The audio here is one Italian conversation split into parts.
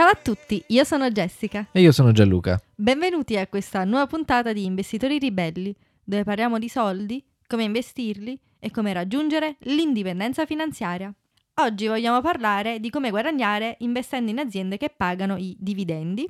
Ciao a tutti, io sono Jessica. E io sono Gianluca. Benvenuti a questa nuova puntata di Investitori Ribelli, dove parliamo di soldi, come investirli e come raggiungere l'indipendenza finanziaria. Oggi vogliamo parlare di come guadagnare investendo in aziende che pagano i dividendi,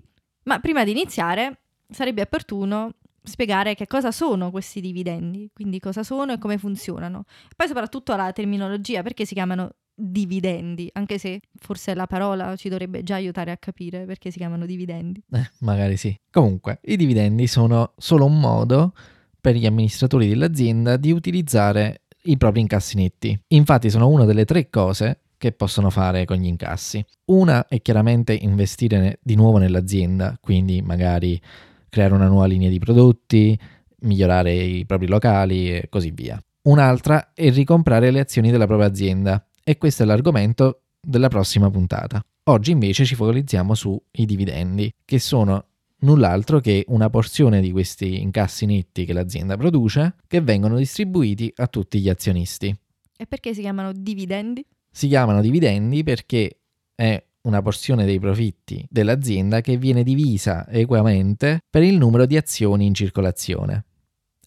ma prima di iniziare sarebbe opportuno spiegare che cosa sono questi dividendi, quindi cosa sono e come funzionano. Poi soprattutto la terminologia, perché si chiamano dividendi, anche se forse la parola ci dovrebbe già aiutare a capire perché si chiamano dividendi. Eh, magari sì. Comunque, i dividendi sono solo un modo per gli amministratori dell'azienda di utilizzare i propri incassi netti. Infatti sono una delle tre cose che possono fare con gli incassi. Una è chiaramente investire di nuovo nell'azienda, quindi magari creare una nuova linea di prodotti, migliorare i propri locali e così via. Un'altra è ricomprare le azioni della propria azienda e questo è l'argomento della prossima puntata. Oggi invece ci focalizziamo sui dividendi, che sono null'altro che una porzione di questi incassi netti che l'azienda produce che vengono distribuiti a tutti gli azionisti. E perché si chiamano dividendi? Si chiamano dividendi perché è una porzione dei profitti dell'azienda che viene divisa equamente per il numero di azioni in circolazione.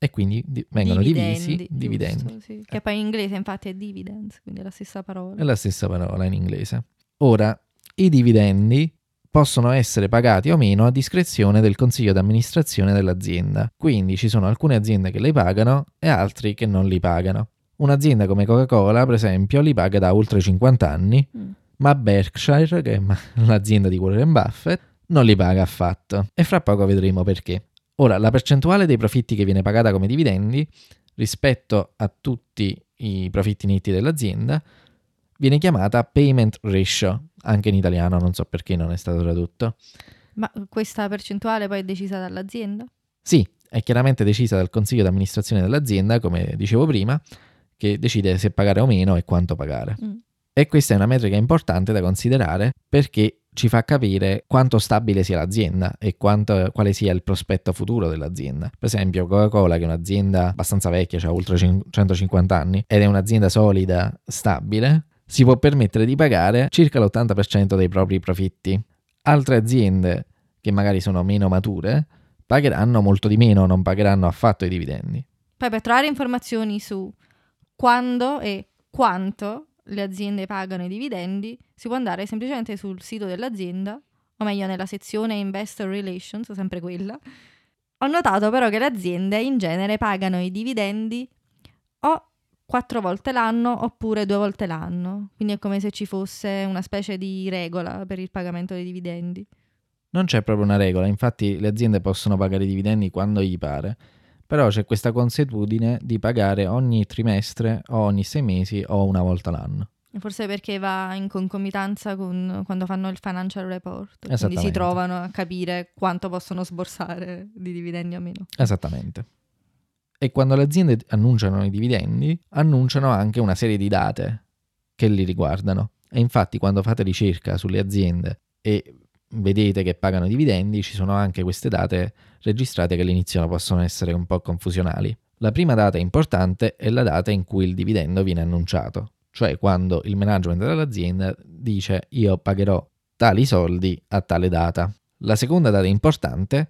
E quindi di- vengono Dividendi, divisi giusto, dividendi. sì. Che poi in inglese infatti è dividends, quindi è la stessa parola. È la stessa parola in inglese. Ora, i dividendi possono essere pagati o meno a discrezione del consiglio d'amministrazione dell'azienda. Quindi ci sono alcune aziende che li pagano e altri che non li pagano. Un'azienda come Coca-Cola, per esempio, li paga da oltre 50 anni, Mm. ma Berkshire, che è l'azienda di Warren Buffett, non li paga affatto. E fra poco vedremo perché. Ora, la percentuale dei profitti che viene pagata come dividendi rispetto a tutti i profitti netti dell'azienda viene chiamata payment ratio, anche in italiano, non so perché non è stato tradotto. Ma questa percentuale poi è decisa dall'azienda? Sì, è chiaramente decisa dal consiglio d'amministrazione dell'azienda, come dicevo prima, che decide se pagare o meno e quanto pagare. Mm. E questa è una metrica importante da considerare perché ci fa capire quanto stabile sia l'azienda e quanto- quale sia il prospetto futuro dell'azienda. Per esempio, Coca-Cola, che è un'azienda abbastanza vecchia, ha oltre cin- 150 anni, ed è un'azienda solida, stabile, si può permettere di pagare circa l'80% dei propri profitti. Altre aziende, che magari sono meno mature, pagheranno molto di meno, non pagheranno affatto i dividendi. Poi per trovare informazioni su quando e quanto le aziende pagano i dividendi, si può andare semplicemente sul sito dell'azienda, o meglio nella sezione Investor Relations, sempre quella. Ho notato però che le aziende in genere pagano i dividendi o quattro volte l'anno oppure due volte l'anno, quindi è come se ci fosse una specie di regola per il pagamento dei dividendi. Non c'è proprio una regola, infatti le aziende possono pagare i dividendi quando gli pare, però c'è questa consuetudine di pagare ogni trimestre o ogni sei mesi o una volta l'anno. Forse perché va in concomitanza con quando fanno il financial report, quindi si trovano a capire quanto possono sborsare di dividendi o meno. Esattamente. E quando le aziende annunciano i dividendi, annunciano anche una serie di date che li riguardano. E infatti quando fate ricerca sulle aziende e vedete che pagano dividendi, ci sono anche queste date registrate che all'inizio possono essere un po' confusionali. La prima data importante è la data in cui il dividendo viene annunciato, cioè quando il management dell'azienda dice io pagherò tali soldi a tale data. La seconda data importante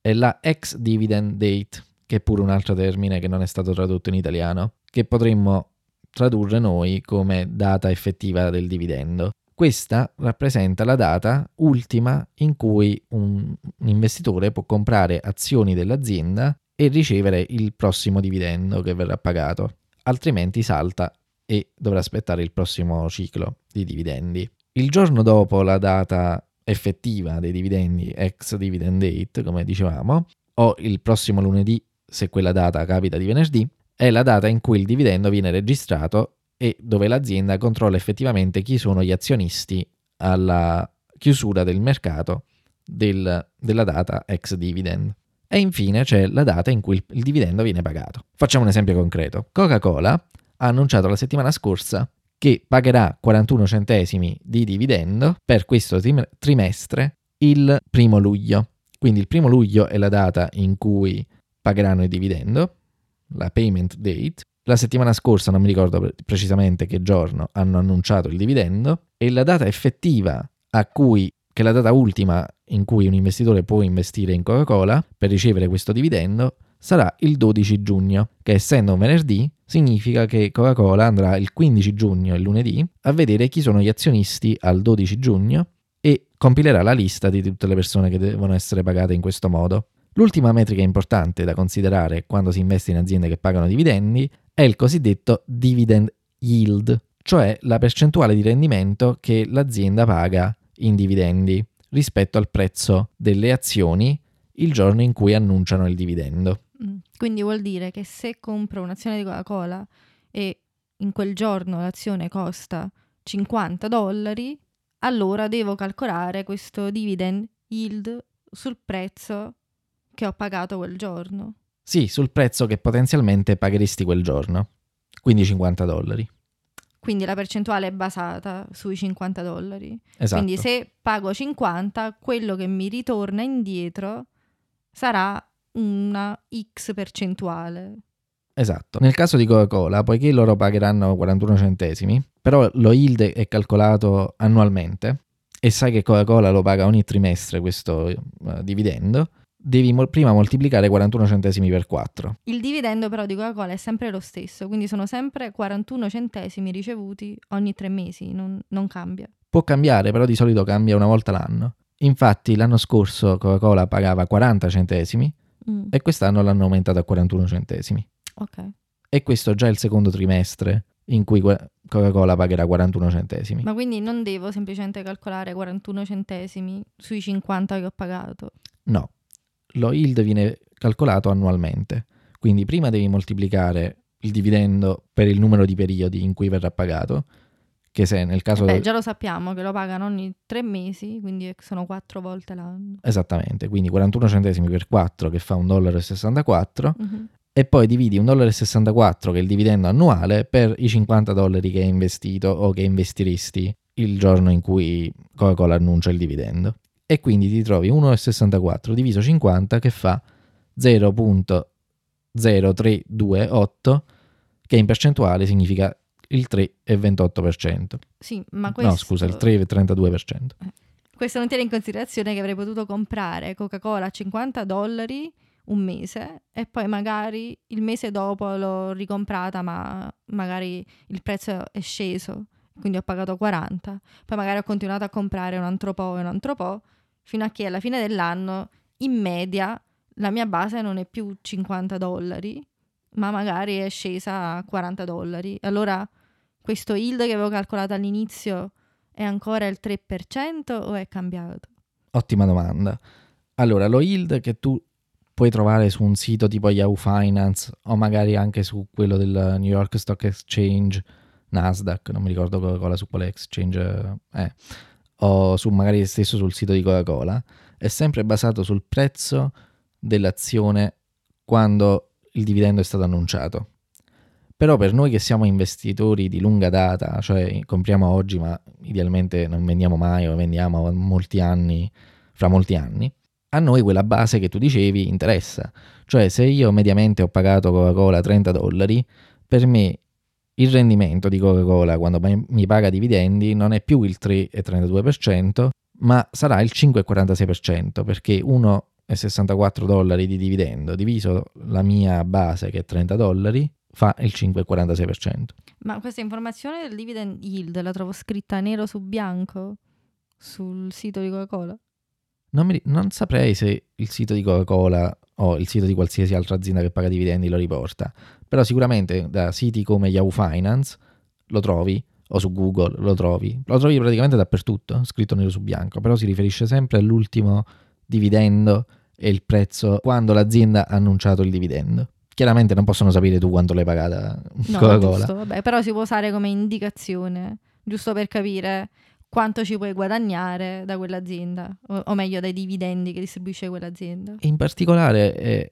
è la ex dividend date, che è pure un altro termine che non è stato tradotto in italiano, che potremmo tradurre noi come data effettiva del dividendo. Questa rappresenta la data ultima in cui un, investitore può comprare azioni dell'azienda e ricevere il prossimo dividendo che verrà pagato, altrimenti salta e dovrà aspettare il prossimo ciclo di dividendi. Il giorno dopo la data effettiva dei dividendi ex dividend date, come dicevamo, o il prossimo lunedì se quella data capita di venerdì, è la data in cui il dividendo viene registrato e dove l'azienda controlla effettivamente chi sono gli azionisti alla chiusura del mercato del- della data ex dividend. E infine c'è la data in cui il, dividendo viene pagato. Facciamo un esempio concreto. Coca-Cola ha annunciato la settimana scorsa che pagherà 41 centesimi di dividendo per questo trim- trimestre il primo luglio. Quindi il primo luglio è la data in cui pagheranno il dividendo, la payment date. La settimana scorsa, non mi ricordo pre- precisamente che giorno, hanno annunciato il dividendo e la data effettiva a cui che la data ultima in cui un investitore può investire in Coca-Cola per ricevere questo dividendo sarà il 12 giugno, che essendo un venerdì significa che Coca-Cola andrà il 15 giugno, il lunedì, a vedere chi sono gli azionisti al 12 giugno e compilerà la lista di tutte le persone che devono essere pagate in questo modo. L'ultima metrica importante da considerare quando si investe in aziende che pagano dividendi è il cosiddetto dividend yield, cioè la percentuale di rendimento che l'azienda paga in dividendi rispetto al prezzo delle azioni il giorno in cui annunciano il dividendo. Mm. Quindi vuol dire che se compro un'azione di Coca-Cola e in quel giorno l'azione costa 50 dollari, allora devo calcolare questo dividend yield sul prezzo che ho pagato quel giorno. Sì, sul prezzo che potenzialmente pagheresti quel giorno, quindi 50 dollari. Quindi la percentuale è basata sui 50 dollari. Esatto. Quindi se pago 50, quello che mi ritorna indietro sarà una X percentuale. Esatto. Nel caso di Coca-Cola, poiché loro pagheranno 41 centesimi, però lo yield è calcolato annualmente e sai che Coca-Cola lo paga ogni trimestre questo uh, dividendo, devi mo- prima moltiplicare 41 centesimi per 4. Il dividendo però di Coca-Cola è sempre lo stesso, quindi sono sempre 41 centesimi ricevuti ogni tre mesi, non, non cambia. Può cambiare, però di solito cambia una volta l'anno. Infatti l'anno scorso Coca-Cola pagava 40 centesimi Mm, e quest'anno l'hanno aumentato a 41 centesimi. ok. E questo già è il secondo trimestre in cui Coca-Cola pagherà 41 centesimi. Ma quindi non devo semplicemente calcolare 41 centesimi sui 50 che ho pagato. No, lo yield viene calcolato annualmente, quindi prima devi moltiplicare il dividendo per il numero di periodi in cui verrà pagato, che se nel caso... Beh, già lo sappiamo che lo pagano ogni tre mesi, quindi sono quattro volte l'anno. Esattamente, quindi 41 centesimi per 4 che fa 1,64 dollaro Mhm. e poi dividi 1,64 dollaro che è il dividendo annuale per i 50 dollari che hai investito o che investiresti il giorno in cui Coca-Cola annuncia il dividendo. E quindi ti trovi 1,64 diviso 50 che fa 0.0328 che in percentuale significa il 3,28%. Sì, ma questo... No, scusa, il 3,32%. Questo non tiene in considerazione che avrei potuto comprare Coca-Cola a 50 dollari un mese e poi magari il mese dopo l'ho ricomprata ma magari il prezzo è sceso, quindi ho pagato 40. Poi magari ho continuato a comprare un altro po' e un altro po' fino a che alla fine dell'anno in media la mia base non è più 50 dollari ma magari è scesa a 40 dollari. Allora questo yield che avevo calcolato all'inizio è ancora il 3% o è cambiato? Ottima domanda. Allora, lo yield che tu puoi trovare su un sito tipo Yahoo Finance o magari anche su quello del New York Stock Exchange, Nasdaq, non mi ricordo su quale exchange è, o su magari stesso sul sito di Coca-Cola, è sempre basato sul prezzo dell'azione quando il dividendo è stato annunciato. Però per noi che siamo investitori di lunga data, cioè compriamo oggi ma idealmente non vendiamo mai o vendiamo molti anni, fra molti anni, a noi quella base che tu dicevi interessa. Cioè se io mediamente ho pagato Coca-Cola 30 dollari, per me il rendimento di Coca-Cola quando mi paga dividendi non è più il 3,32%, ma sarà il 5,46% perché 1,64 dollari di dividendo diviso la mia base che è 30 dollari fa il 5,46%. Ma questa informazione del dividend yield la trovo scritta nero su bianco sul sito di Coca-Cola? Non, mi, non, saprei se il sito di Coca-Cola o il sito di qualsiasi altra azienda che paga dividendi lo riporta, però sicuramente da siti come Yahoo Finance lo trovi, o su Google lo trovi, lo trovi praticamente dappertutto, scritto nero su bianco, però si riferisce sempre all'ultimo dividendo e il prezzo quando l'azienda ha annunciato il dividendo. Chiaramente non possono sapere tu quanto l'hai pagata No, Coca-Cola. giusto, vabbè, però si può usare come indicazione, giusto per capire quanto ci puoi guadagnare da quell'azienda, o, o meglio dai dividendi che distribuisce quell'azienda. In particolare è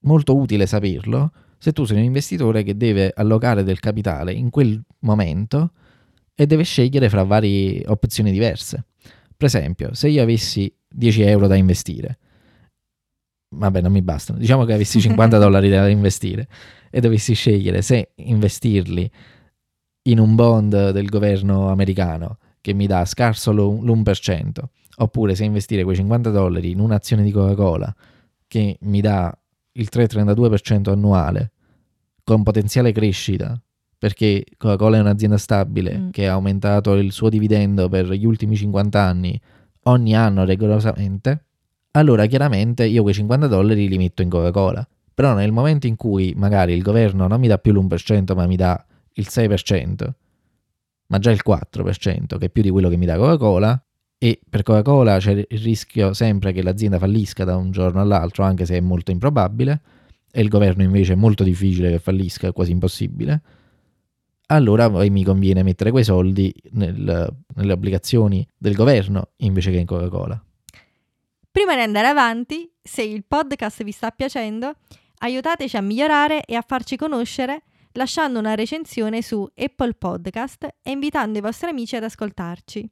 molto utile saperlo se tu sei un investitore che deve allocare del capitale in quel momento e deve scegliere fra varie opzioni diverse. Per esempio, se io avessi 10 euro da investire, vabbè non mi bastano, diciamo che avessi 50 dollari da investire e dovessi scegliere se investirli in un bond del governo americano che mi dà scarso l'1% oppure se investire quei 50 dollari in un'azione di Coca-Cola che mi dà il 3,32% annuale con potenziale crescita, perché Coca-Cola è un'azienda stabile Mm. che ha aumentato il suo dividendo per gli ultimi 50 anni ogni anno rigorosamente, allora chiaramente io quei 50 dollari li metto in Coca-Cola. Però nel momento in cui magari il governo non mi dà più l'1% ma mi dà il 6%, ma già il 4%, che è più di quello che mi dà Coca-Cola, e per Coca-Cola c'è il rischio sempre che l'azienda fallisca da un giorno all'altro, anche se è molto improbabile, e il governo invece è molto difficile che fallisca, è quasi impossibile, allora poi mi conviene mettere quei soldi nel- nelle obbligazioni del governo invece che in Coca-Cola. Prima di andare avanti, se il podcast vi sta piacendo, aiutateci a migliorare e a farci conoscere lasciando una recensione su Apple Podcast e invitando i vostri amici ad ascoltarci.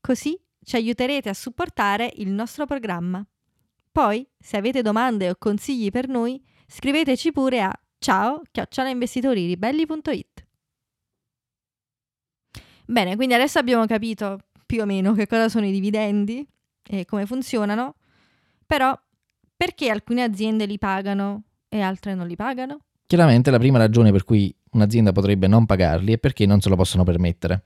Così ci aiuterete a supportare il nostro programma. Poi, se avete domande o consigli per noi, scriveteci pure a ciao chiocciolainvestitoriribelli.it. Bene, quindi adesso abbiamo capito più o meno che cosa sono i dividendi e come funzionano, però perché alcune aziende li pagano e altre non li pagano? Chiaramente la prima ragione per cui un'azienda potrebbe non pagarli è perché non se lo possono permettere.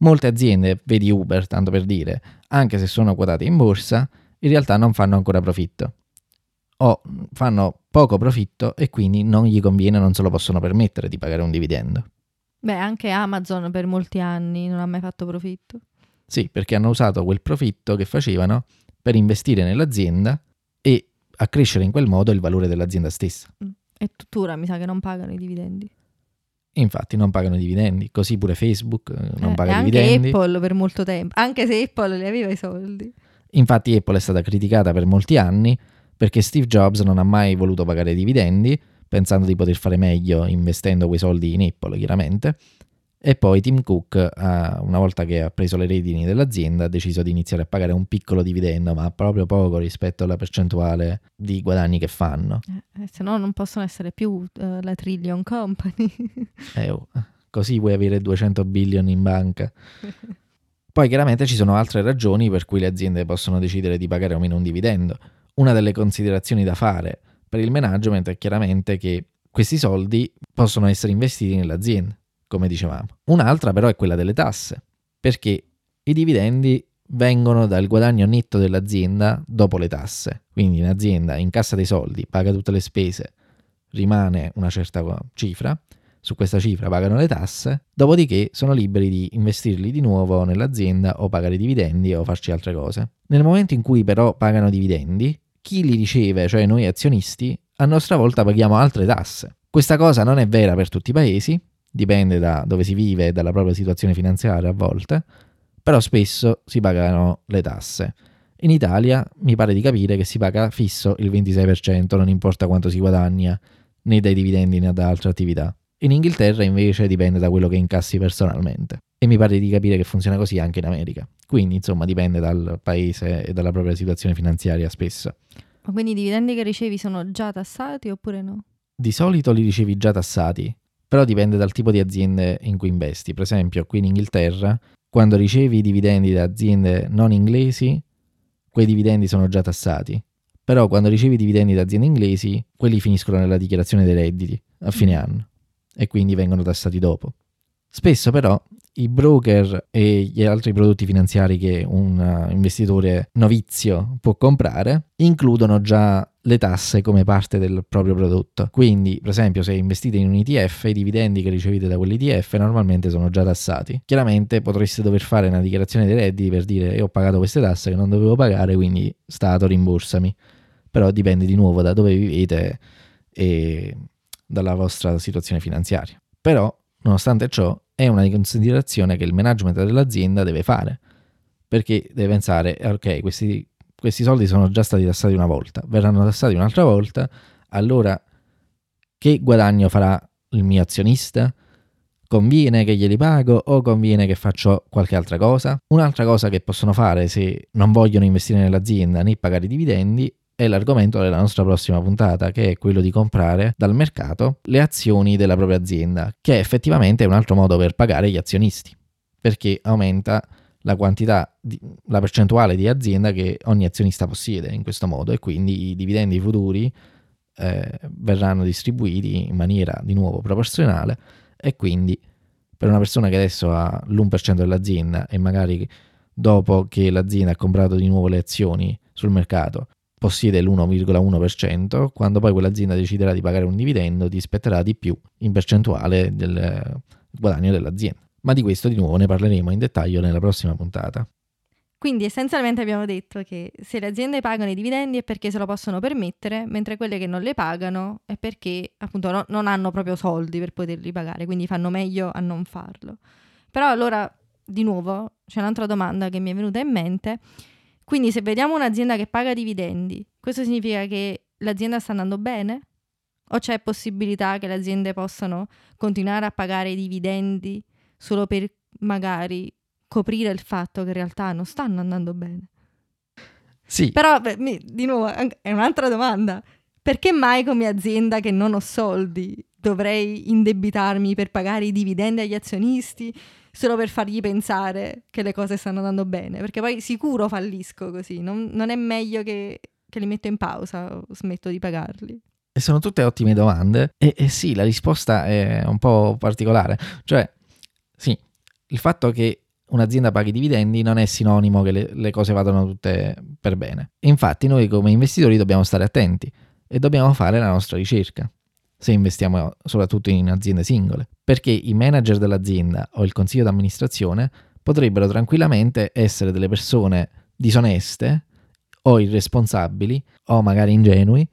Molte aziende, vedi Uber tanto per dire, anche se sono quotate in borsa, in realtà non fanno ancora profitto. O fanno poco profitto e quindi non gli conviene, non se lo possono permettere di pagare un dividendo. Beh, anche Amazon per molti anni non ha mai fatto profitto. Sì, perché hanno usato quel profitto che facevano per investire nell'azienda e accrescere in quel modo il valore dell'azienda stessa. E tuttora mi sa che non pagano i dividendi. Infatti non pagano i dividendi, così pure Facebook eh, non Eh, paga e i anche dividendi. Apple per molto tempo, anche se Apple li aveva i soldi. Infatti Apple è stata criticata per molti anni perché Steve Jobs non ha mai voluto pagare i dividendi, pensando di poter fare meglio investendo quei soldi in Apple, chiaramente. E poi Tim Cook, ha- una volta che ha preso le redini dell'azienda, ha deciso di iniziare a pagare un piccolo dividendo, ma proprio poco rispetto alla percentuale di guadagni che fanno. Eh, se no non possono essere più eh, la Trillion Company. Eh, oh, così vuoi avere 200 billion in banca. Poi chiaramente ci sono altre ragioni per cui le aziende possono decidere di pagare o meno un dividendo. Una delle considerazioni da fare per il management è chiaramente che questi soldi possono essere investiti nell'azienda, come dicevamo. Un'altra però è quella delle tasse, perché i dividendi vengono dal guadagno netto dell'azienda dopo le tasse. Quindi un'azienda incassa dei soldi, paga tutte le spese, rimane una certa cifra, su questa cifra pagano le tasse, dopodiché sono liberi di investirli di nuovo nell'azienda o pagare dividendi o farci altre cose. Nel momento in cui però pagano dividendi, chi li riceve, cioè noi azionisti, a nostra volta paghiamo altre tasse. Questa cosa non è vera per tutti i paesi, dipende da dove si vive e dalla propria situazione finanziaria a volte, però spesso si pagano le tasse. In Italia mi pare di capire che si paga fisso il 26%, non importa quanto si guadagna, né dai dividendi né da altre attività. In Inghilterra invece dipende da quello che incassi personalmente. E mi pare di capire che funziona così anche in America. Quindi, insomma, dipende dal paese e dalla propria situazione finanziaria spesso. Ma quindi i dividendi che ricevi sono già tassati oppure no? Di solito li ricevi già tassati, però dipende dal tipo di aziende in cui investi. Per esempio, qui in Inghilterra, quando ricevi i dividendi da aziende non inglesi, quei dividendi sono già tassati. Però quando ricevi i dividendi da aziende inglesi, quelli finiscono nella dichiarazione dei redditi a fine anno e quindi vengono tassati dopo. Spesso però i broker e gli altri prodotti finanziari che un uh, investitore novizio può comprare includono già le tasse come parte del proprio prodotto. Quindi, per esempio, se investite in un ETF, i dividendi che ricevete da quell'ETF normalmente sono già tassati. Chiaramente potreste dover fare una dichiarazione dei redditi per dire io ho pagato queste tasse che non dovevo pagare, quindi Stato rimborsami. Però dipende di nuovo da dove vivete e dalla vostra situazione finanziaria. Però, nonostante ciò, è una considerazione che il management dell'azienda deve fare, perché deve pensare, ok, questi, questi soldi sono già stati tassati una volta, verranno tassati un'altra volta, allora che guadagno farà il mio azionista? Conviene che glieli pago o conviene che faccio qualche altra cosa? Un'altra cosa che possono fare se non vogliono investire nell'azienda né pagare i dividendi è l'argomento della nostra prossima puntata, che è quello di comprare dal mercato le azioni della propria azienda, che effettivamente è un altro modo per pagare gli azionisti, perché aumenta la quantità, di, la percentuale di azienda che ogni azionista possiede in questo modo e quindi i dividendi futuri eh, verranno distribuiti in maniera di nuovo proporzionale e quindi per una persona che adesso ha l'1% dell'azienda e magari dopo che l'azienda ha comprato di nuovo le azioni sul mercato possiede l'1,1%, quando poi quell'azienda deciderà di pagare un dividendo ti spetterà di più in percentuale del guadagno dell'azienda. Ma di questo di nuovo ne parleremo in dettaglio nella prossima puntata. Quindi essenzialmente abbiamo detto che se le aziende pagano i dividendi è perché se lo possono permettere, mentre quelle che non le pagano è perché appunto no, non hanno proprio soldi per poterli pagare, quindi fanno meglio a non farlo. Però allora, di nuovo, c'è un'altra domanda che mi è venuta in mente. Quindi se vediamo un'azienda che paga dividendi, questo significa che l'azienda sta andando bene? O c'è possibilità che le aziende possano continuare a pagare i dividendi solo per magari coprire il fatto che in realtà non stanno andando bene. Sì. Però, beh, mi, di nuovo, è un'altra domanda. Perché mai come azienda che non ho soldi dovrei indebitarmi per pagare i dividendi agli azionisti solo per fargli pensare che le cose stanno andando bene? Perché poi sicuro fallisco così. Non, non è meglio che, che li metto in pausa o smetto di pagarli. E sono tutte ottime domande. E, e sì, la risposta è un po' particolare. Cioè, sì, il fatto che un'azienda paghi dividendi non è sinonimo che le, le, cose vadano tutte per bene. Infatti noi come investitori dobbiamo stare attenti e dobbiamo fare la nostra ricerca, se investiamo soprattutto in aziende singole, perché i manager dell'azienda o il consiglio d'amministrazione potrebbero tranquillamente essere delle persone disoneste o irresponsabili o magari ingenui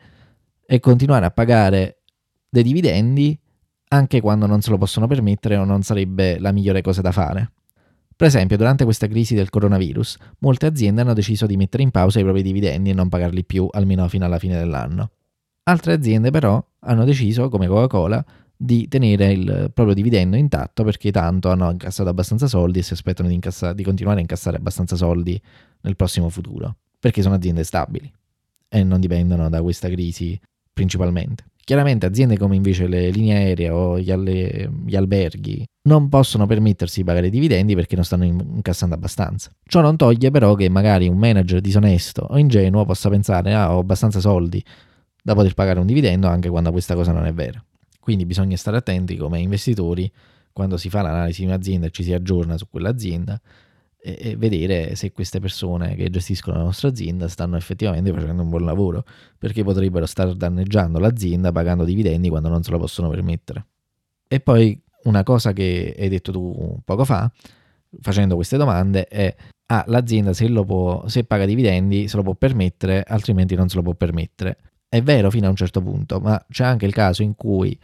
e continuare a pagare dei dividendi anche quando non se lo possono permettere o non sarebbe la migliore cosa da fare. Per esempio, durante questa crisi del coronavirus, molte aziende hanno deciso di mettere in pausa i propri dividendi e non pagarli più, almeno fino alla fine dell'anno. Altre aziende però hanno deciso, come Coca-Cola, di tenere il proprio dividendo intatto perché tanto hanno incassato abbastanza soldi e si aspettano di, incassa- di continuare a incassare abbastanza soldi nel prossimo futuro, perché sono aziende stabili e non dipendono da questa crisi principalmente. Chiaramente aziende come invece le linee aeree o gli, alle, gli, alberghi non possono permettersi di pagare dividendi perché non stanno incassando abbastanza. Ciò non toglie però che magari un manager disonesto o ingenuo possa pensare ah ho abbastanza soldi da poter pagare un dividendo anche quando questa cosa non è vera. Quindi bisogna stare attenti come investitori quando si fa l'analisi di un'azienda e ci si aggiorna su quell'azienda e, e vedere se queste persone che gestiscono la nostra azienda stanno effettivamente facendo un buon lavoro, perché potrebbero star danneggiando l'azienda pagando dividendi quando non se lo possono permettere. E poi una cosa che hai detto tu poco fa, facendo queste domande, è ah, l'azienda se, può, se paga dividendi se lo può permettere, altrimenti non se lo può permettere. È vero fino a un certo punto, ma c'è anche il caso in cui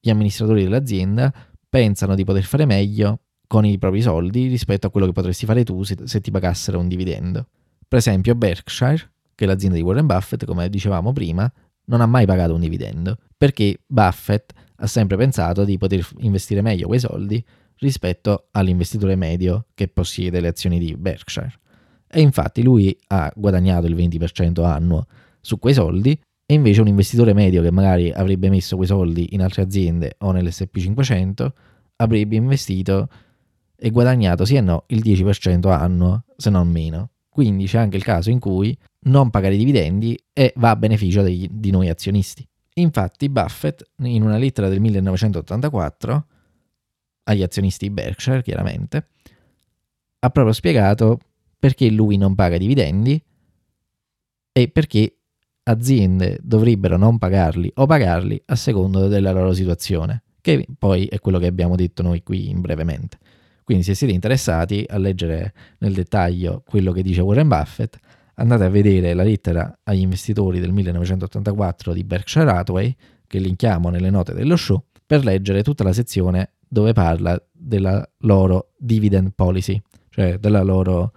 gli amministratori dell'azienda pensano di poter fare meglio con i propri soldi rispetto a quello che potresti fare tu se, se ti pagassero un dividendo. Per esempio Berkshire, che è l'azienda di Warren Buffett, come dicevamo prima, non ha mai pagato un dividendo, perché Buffett ha sempre pensato di poter investire meglio quei soldi rispetto all'investitore medio che possiede le azioni di Berkshire. E infatti lui ha guadagnato il 20% annuo su quei soldi e invece un investitore medio che magari avrebbe messo quei soldi in altre aziende o nell'SP500 avrebbe investito e guadagnato sì e no il 10% annuo, se non meno. Quindi c'è anche il caso in cui non pagare i dividendi e va a beneficio degli, di noi azionisti. Infatti Buffett, in una lettera del 1984, agli azionisti Berkshire chiaramente, ha proprio spiegato perché lui non paga dividendi e perché aziende dovrebbero non pagarli o pagarli a seconda della loro situazione, che poi è quello che abbiamo detto noi qui brevemente. Quindi se siete interessati a leggere nel dettaglio quello che dice Warren Buffett, andate a vedere la lettera agli investitori del 1984 di Berkshire Hathaway, che linkiamo nelle note dello show, per leggere tutta la sezione dove parla della loro dividend policy, cioè loro,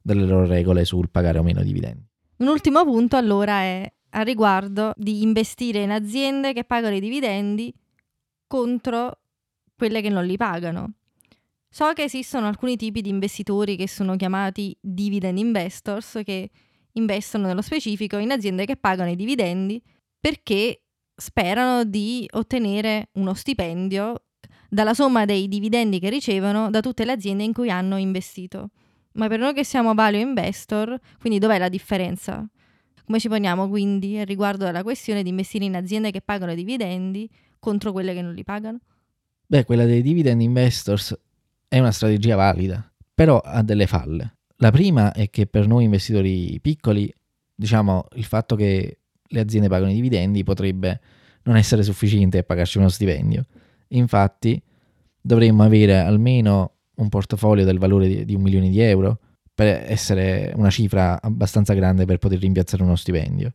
delle loro regole sul pagare o meno dividendi. Un ultimo punto allora è a riguardo di investire in aziende che pagano i dividendi contro quelle che non li pagano. So che esistono alcuni tipi di investitori che sono chiamati dividend investors che investono nello specifico in aziende che pagano i dividendi perché sperano di ottenere uno stipendio dalla somma dei dividendi che ricevono da tutte le aziende in cui hanno investito. Ma per noi che siamo value investor, quindi dov'è la differenza? Come ci poniamo quindi riguardo alla questione di investire in aziende che pagano dividendi contro quelle che non li pagano? Beh, quella dei dividend investors è una strategia valida, però ha delle falle. La prima è che per noi investitori piccoli, diciamo, il fatto che le aziende pagano i dividendi potrebbe non essere sufficiente a pagarci uno stipendio. Infatti, dovremmo avere almeno un portafoglio del valore di, un milione di euro per essere una cifra abbastanza grande per poter rimpiazzare uno stipendio.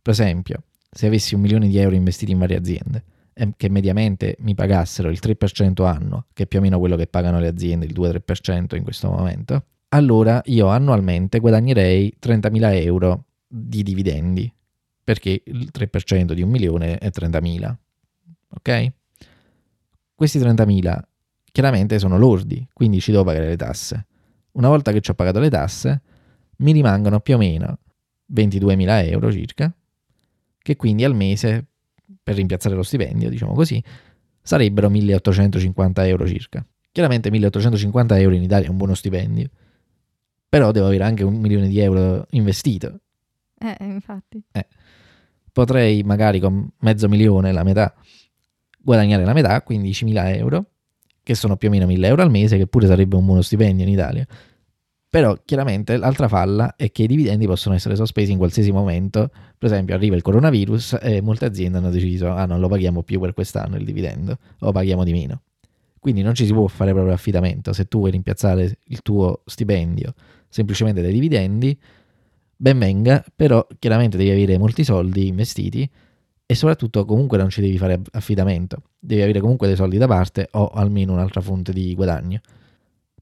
Per esempio, se avessi un milione di euro investiti in varie aziende che mediamente mi pagassero il 3% anno, che è più o meno quello che pagano le aziende, il 2-3% in questo momento, allora io annualmente guadagnerei 30.000 euro di dividendi, perché il 3% di un milione è 30.000. Ok? Questi 30.000 chiaramente sono lordi, quindi ci devo pagare le tasse. Una volta che ci ho pagato le tasse, mi rimangono più o meno 22.000 euro circa, che quindi al mese, per rimpiazzare lo stipendio, diciamo così, sarebbero 1.850 euro circa. Chiaramente 1.850 euro in Italia è un buono stipendio, però devo avere anche un milione di euro investito. Eh, infatti. Eh. Potrei magari con mezzo milione, la metà, guadagnare la metà, 15.000 euro, che sono più o meno 1.000 euro al mese, che pure sarebbe un buono stipendio in Italia. Però chiaramente l'altra falla è che i dividendi possono essere sospesi in qualsiasi momento. Per esempio arriva il coronavirus e molte aziende hanno deciso ah non lo paghiamo più per quest'anno il dividendo, lo paghiamo di meno. Quindi non ci si può fare proprio affidamento. Se tu vuoi rimpiazzare il tuo stipendio semplicemente dai dividendi, ben venga, però chiaramente devi avere molti soldi investiti e soprattutto comunque non ci devi fare affidamento, devi avere comunque dei soldi da parte o almeno un'altra fonte di guadagno.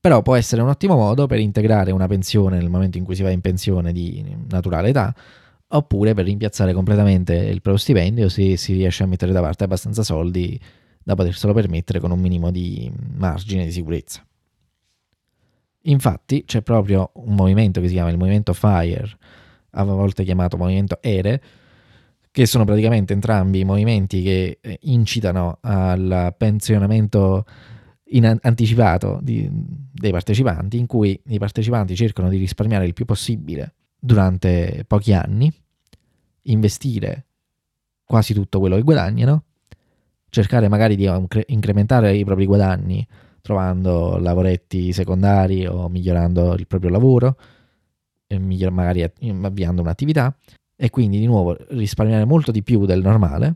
Però può essere un ottimo modo per integrare una pensione nel momento in cui si va in pensione di naturale età, oppure per rimpiazzare completamente il proprio stipendio se si riesce a mettere da parte abbastanza soldi da poterselo permettere con un minimo di margine di sicurezza. Infatti c'è proprio un movimento che si chiama il movimento FIRE, a volte chiamato movimento ERE, che sono praticamente entrambi i movimenti che eh, incitano al pensionamento in anticipato di, dei partecipanti, in cui i partecipanti cercano di risparmiare il più possibile durante pochi anni, investire quasi tutto quello che guadagnano, cercare magari di incrementare i propri guadagni trovando lavoretti secondari o migliorando il proprio lavoro, magari avviando un'attività e quindi di nuovo risparmiare molto di più del normale,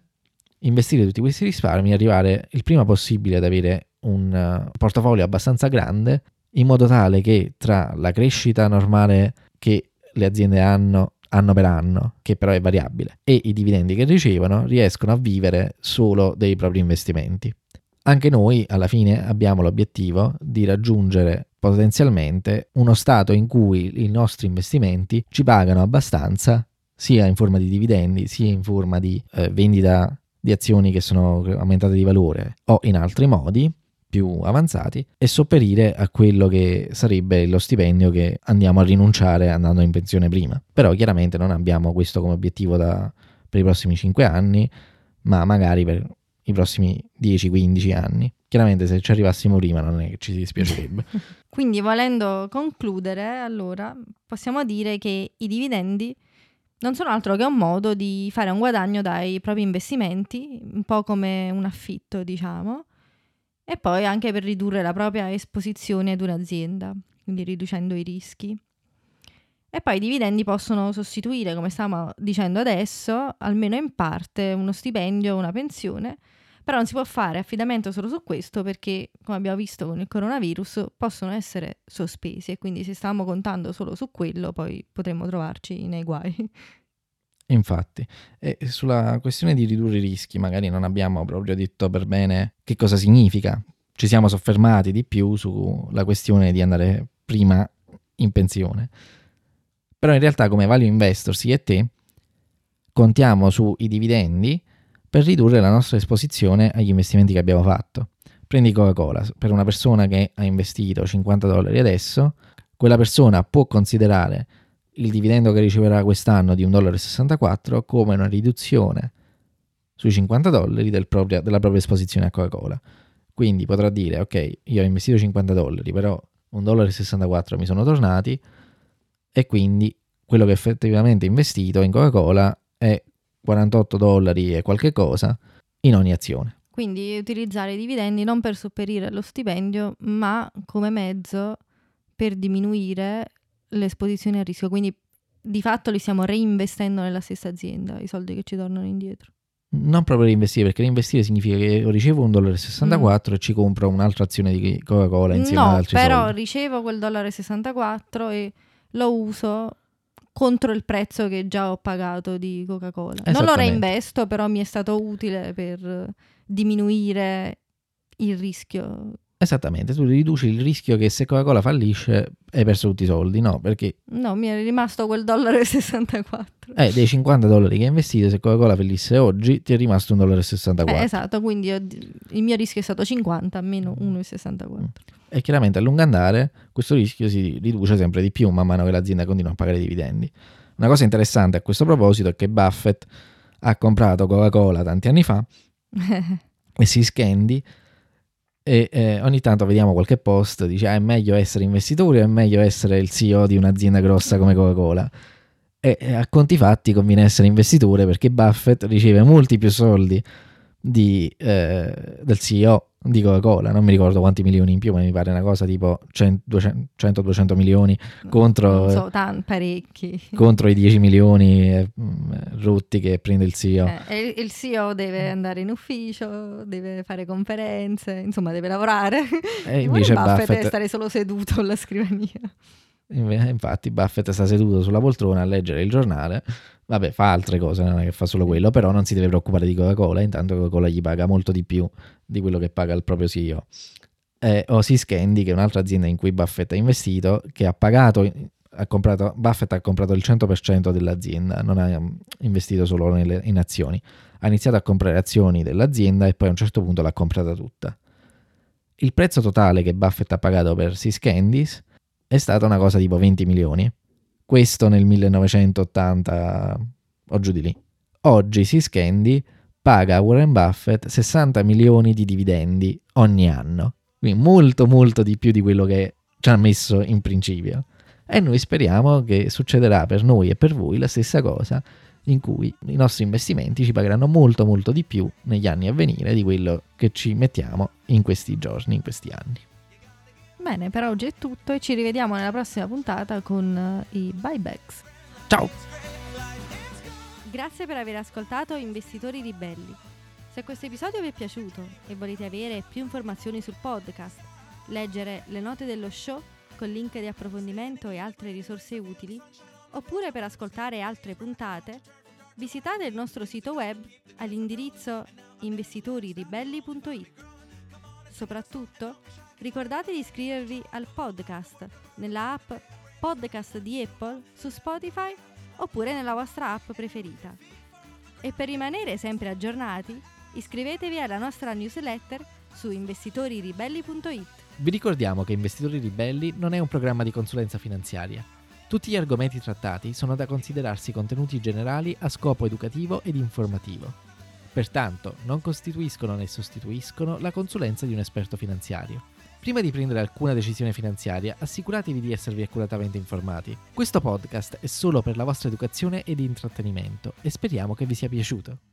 investire tutti questi risparmi e arrivare il prima possibile ad avere un uh, portafoglio abbastanza grande in modo tale che tra la crescita normale che le aziende hanno anno per anno, che però è variabile, e i dividendi che ricevono, riescono a vivere solo dei propri investimenti. Anche noi alla fine abbiamo l'obiettivo di raggiungere potenzialmente uno stato in cui i nostri investimenti ci pagano abbastanza sia in forma di dividendi sia in forma di eh, vendita di azioni che sono aumentate di valore o in altri modi più avanzati e sopperire a quello che sarebbe lo stipendio che andiamo a rinunciare andando in pensione prima. Però chiaramente non abbiamo questo come obiettivo da, per i prossimi 5 anni, ma magari per i prossimi 10-15 anni. Chiaramente se ci arrivassimo prima non è che ci dispiacerebbe. Quindi volendo concludere, allora possiamo dire che i dividendi non sono altro che un modo di fare un guadagno dai propri investimenti, un po' come un affitto, diciamo, e poi anche per ridurre la propria esposizione ad un'azienda, quindi riducendo i rischi. E poi i dividendi possono sostituire, come stavamo dicendo adesso, almeno in parte uno stipendio o una pensione, però non si può fare affidamento solo su questo perché, come abbiamo visto con il coronavirus, possono essere sospesi e quindi se stavamo contando solo su quello poi potremmo trovarci nei guai. Infatti, e sulla questione di ridurre i rischi, magari non abbiamo proprio detto per bene che cosa significa. Ci siamo soffermati di più sulla questione di andare prima in pensione. Però in realtà come value investors io e te contiamo sui dividendi per ridurre la nostra esposizione agli investimenti che abbiamo fatto. Prendi Coca-Cola, per una persona che ha investito 50 dollari adesso, quella persona può considerare il dividendo che riceverà quest'anno di 1,64 dollaro come una riduzione sui 50 dollari del propria, della propria esposizione a Coca-Cola. Quindi potrà dire, ok, io ho investito 50 dollari, però 1,64 dollaro mi sono tornati e quindi quello che effettivamente investito in Coca-Cola è 48 dollari e qualche cosa in ogni azione. Quindi utilizzare i dividendi non per sopperire lo stipendio, ma come mezzo per diminuire l'esposizione a rischio. Quindi di fatto li stiamo reinvestendo nella stessa azienda, i soldi che ci tornano indietro. Non proprio reinvestire, perché reinvestire significa che io ricevo un dollaro e 64 mm. e ci compro un'altra azione di Coca-Cola insieme no, ad altri però soldi. ricevo quel dollaro e 64 e lo uso contro il prezzo che già ho pagato di Coca-Cola. Non lo reinvesto, però mi è stato utile per diminuire il rischio Esattamente, tu riduci il rischio che se Coca-Cola fallisce hai perso tutti i soldi, no? Perché... No, mi è rimasto quel dollaro e 64. Eh, dei 50 dollari che hai investito, se Coca-Cola fallisse oggi ti è rimasto un dollaro e 64. Eh, esatto, quindi io, il mio rischio è stato 50 meno 1,64. Mm. E chiaramente a lungo andare questo rischio si riduce sempre di più man mano che l'azienda continua a pagare dividendi. Una cosa interessante a questo proposito è che Buffett ha comprato Coca-Cola tanti anni fa e si scendi e eh, ogni tanto vediamo qualche post, dice ah, è meglio essere investitori o è meglio essere il CEO di un'azienda grossa come Coca-Cola. E a conti fatti conviene essere investitore perché Buffett riceve molti più soldi di, eh, del CEO di Coca-Cola, non mi ricordo quanti milioni in più, ma mi pare una cosa tipo 100-200 milioni contro, so, tan- contro i 10 milioni eh, rotti che prende il CEO. Eh, il CEO deve andare in ufficio, deve fare conferenze, insomma deve lavorare. E invece Buffett, Buffett deve stare solo seduto alla scrivania. Infatti Buffett sta seduto sulla poltrona a leggere il giornale Vabbè, fa altre cose, non è che fa solo quello, però non si deve preoccupare di Coca-Cola, intanto Coca-Cola gli paga molto di più di quello che paga il proprio CEO. Eh, o Siskendi, che è un'altra azienda in cui Buffett ha investito, che ha pagato, ha comprato, Buffett ha comprato il 100% dell'azienda, non ha investito solo nelle, in azioni. Ha iniziato a comprare azioni dell'azienda e poi a un certo punto l'ha comprata tutta. Il prezzo totale che Buffett ha pagato per Siskendis è stata una cosa tipo 20 milioni questo nel 1980 o giù di lì. Oggi Siskendi paga a Warren Buffett 60 milioni di dividendi ogni anno, quindi molto molto di più di quello che ci ha messo in principio. E noi speriamo che succederà per noi e per voi la stessa cosa, in cui i nostri investimenti ci pagheranno molto molto di più negli anni a venire di quello che ci mettiamo in questi giorni, in questi anni. Bene, per oggi è tutto e ci rivediamo nella prossima puntata con uh, i buybacks. Ciao! Grazie per aver ascoltato Investitori Ribelli. Se questo episodio vi è piaciuto e volete avere più informazioni sul podcast, leggere le note dello show con link di approfondimento e altre risorse utili, oppure per ascoltare altre puntate, visitate il nostro sito web all'indirizzo investitoriribelli.it. Soprattutto, Ricordate di iscrivervi al podcast nella app podcast di Apple su Spotify oppure nella vostra app preferita. E per rimanere sempre aggiornati, iscrivetevi alla nostra newsletter su investitoriribelli.it. Vi ricordiamo che Investitori Ribelli non è un programma di consulenza finanziaria. Tutti gli argomenti trattati sono da considerarsi contenuti generali a scopo educativo ed informativo. Pertanto non costituiscono né sostituiscono la consulenza di un esperto finanziario. Prima di prendere alcuna decisione finanziaria, assicuratevi di esservi accuratamente informati. Questo podcast è solo per la vostra educazione ed intrattenimento e speriamo che vi sia piaciuto.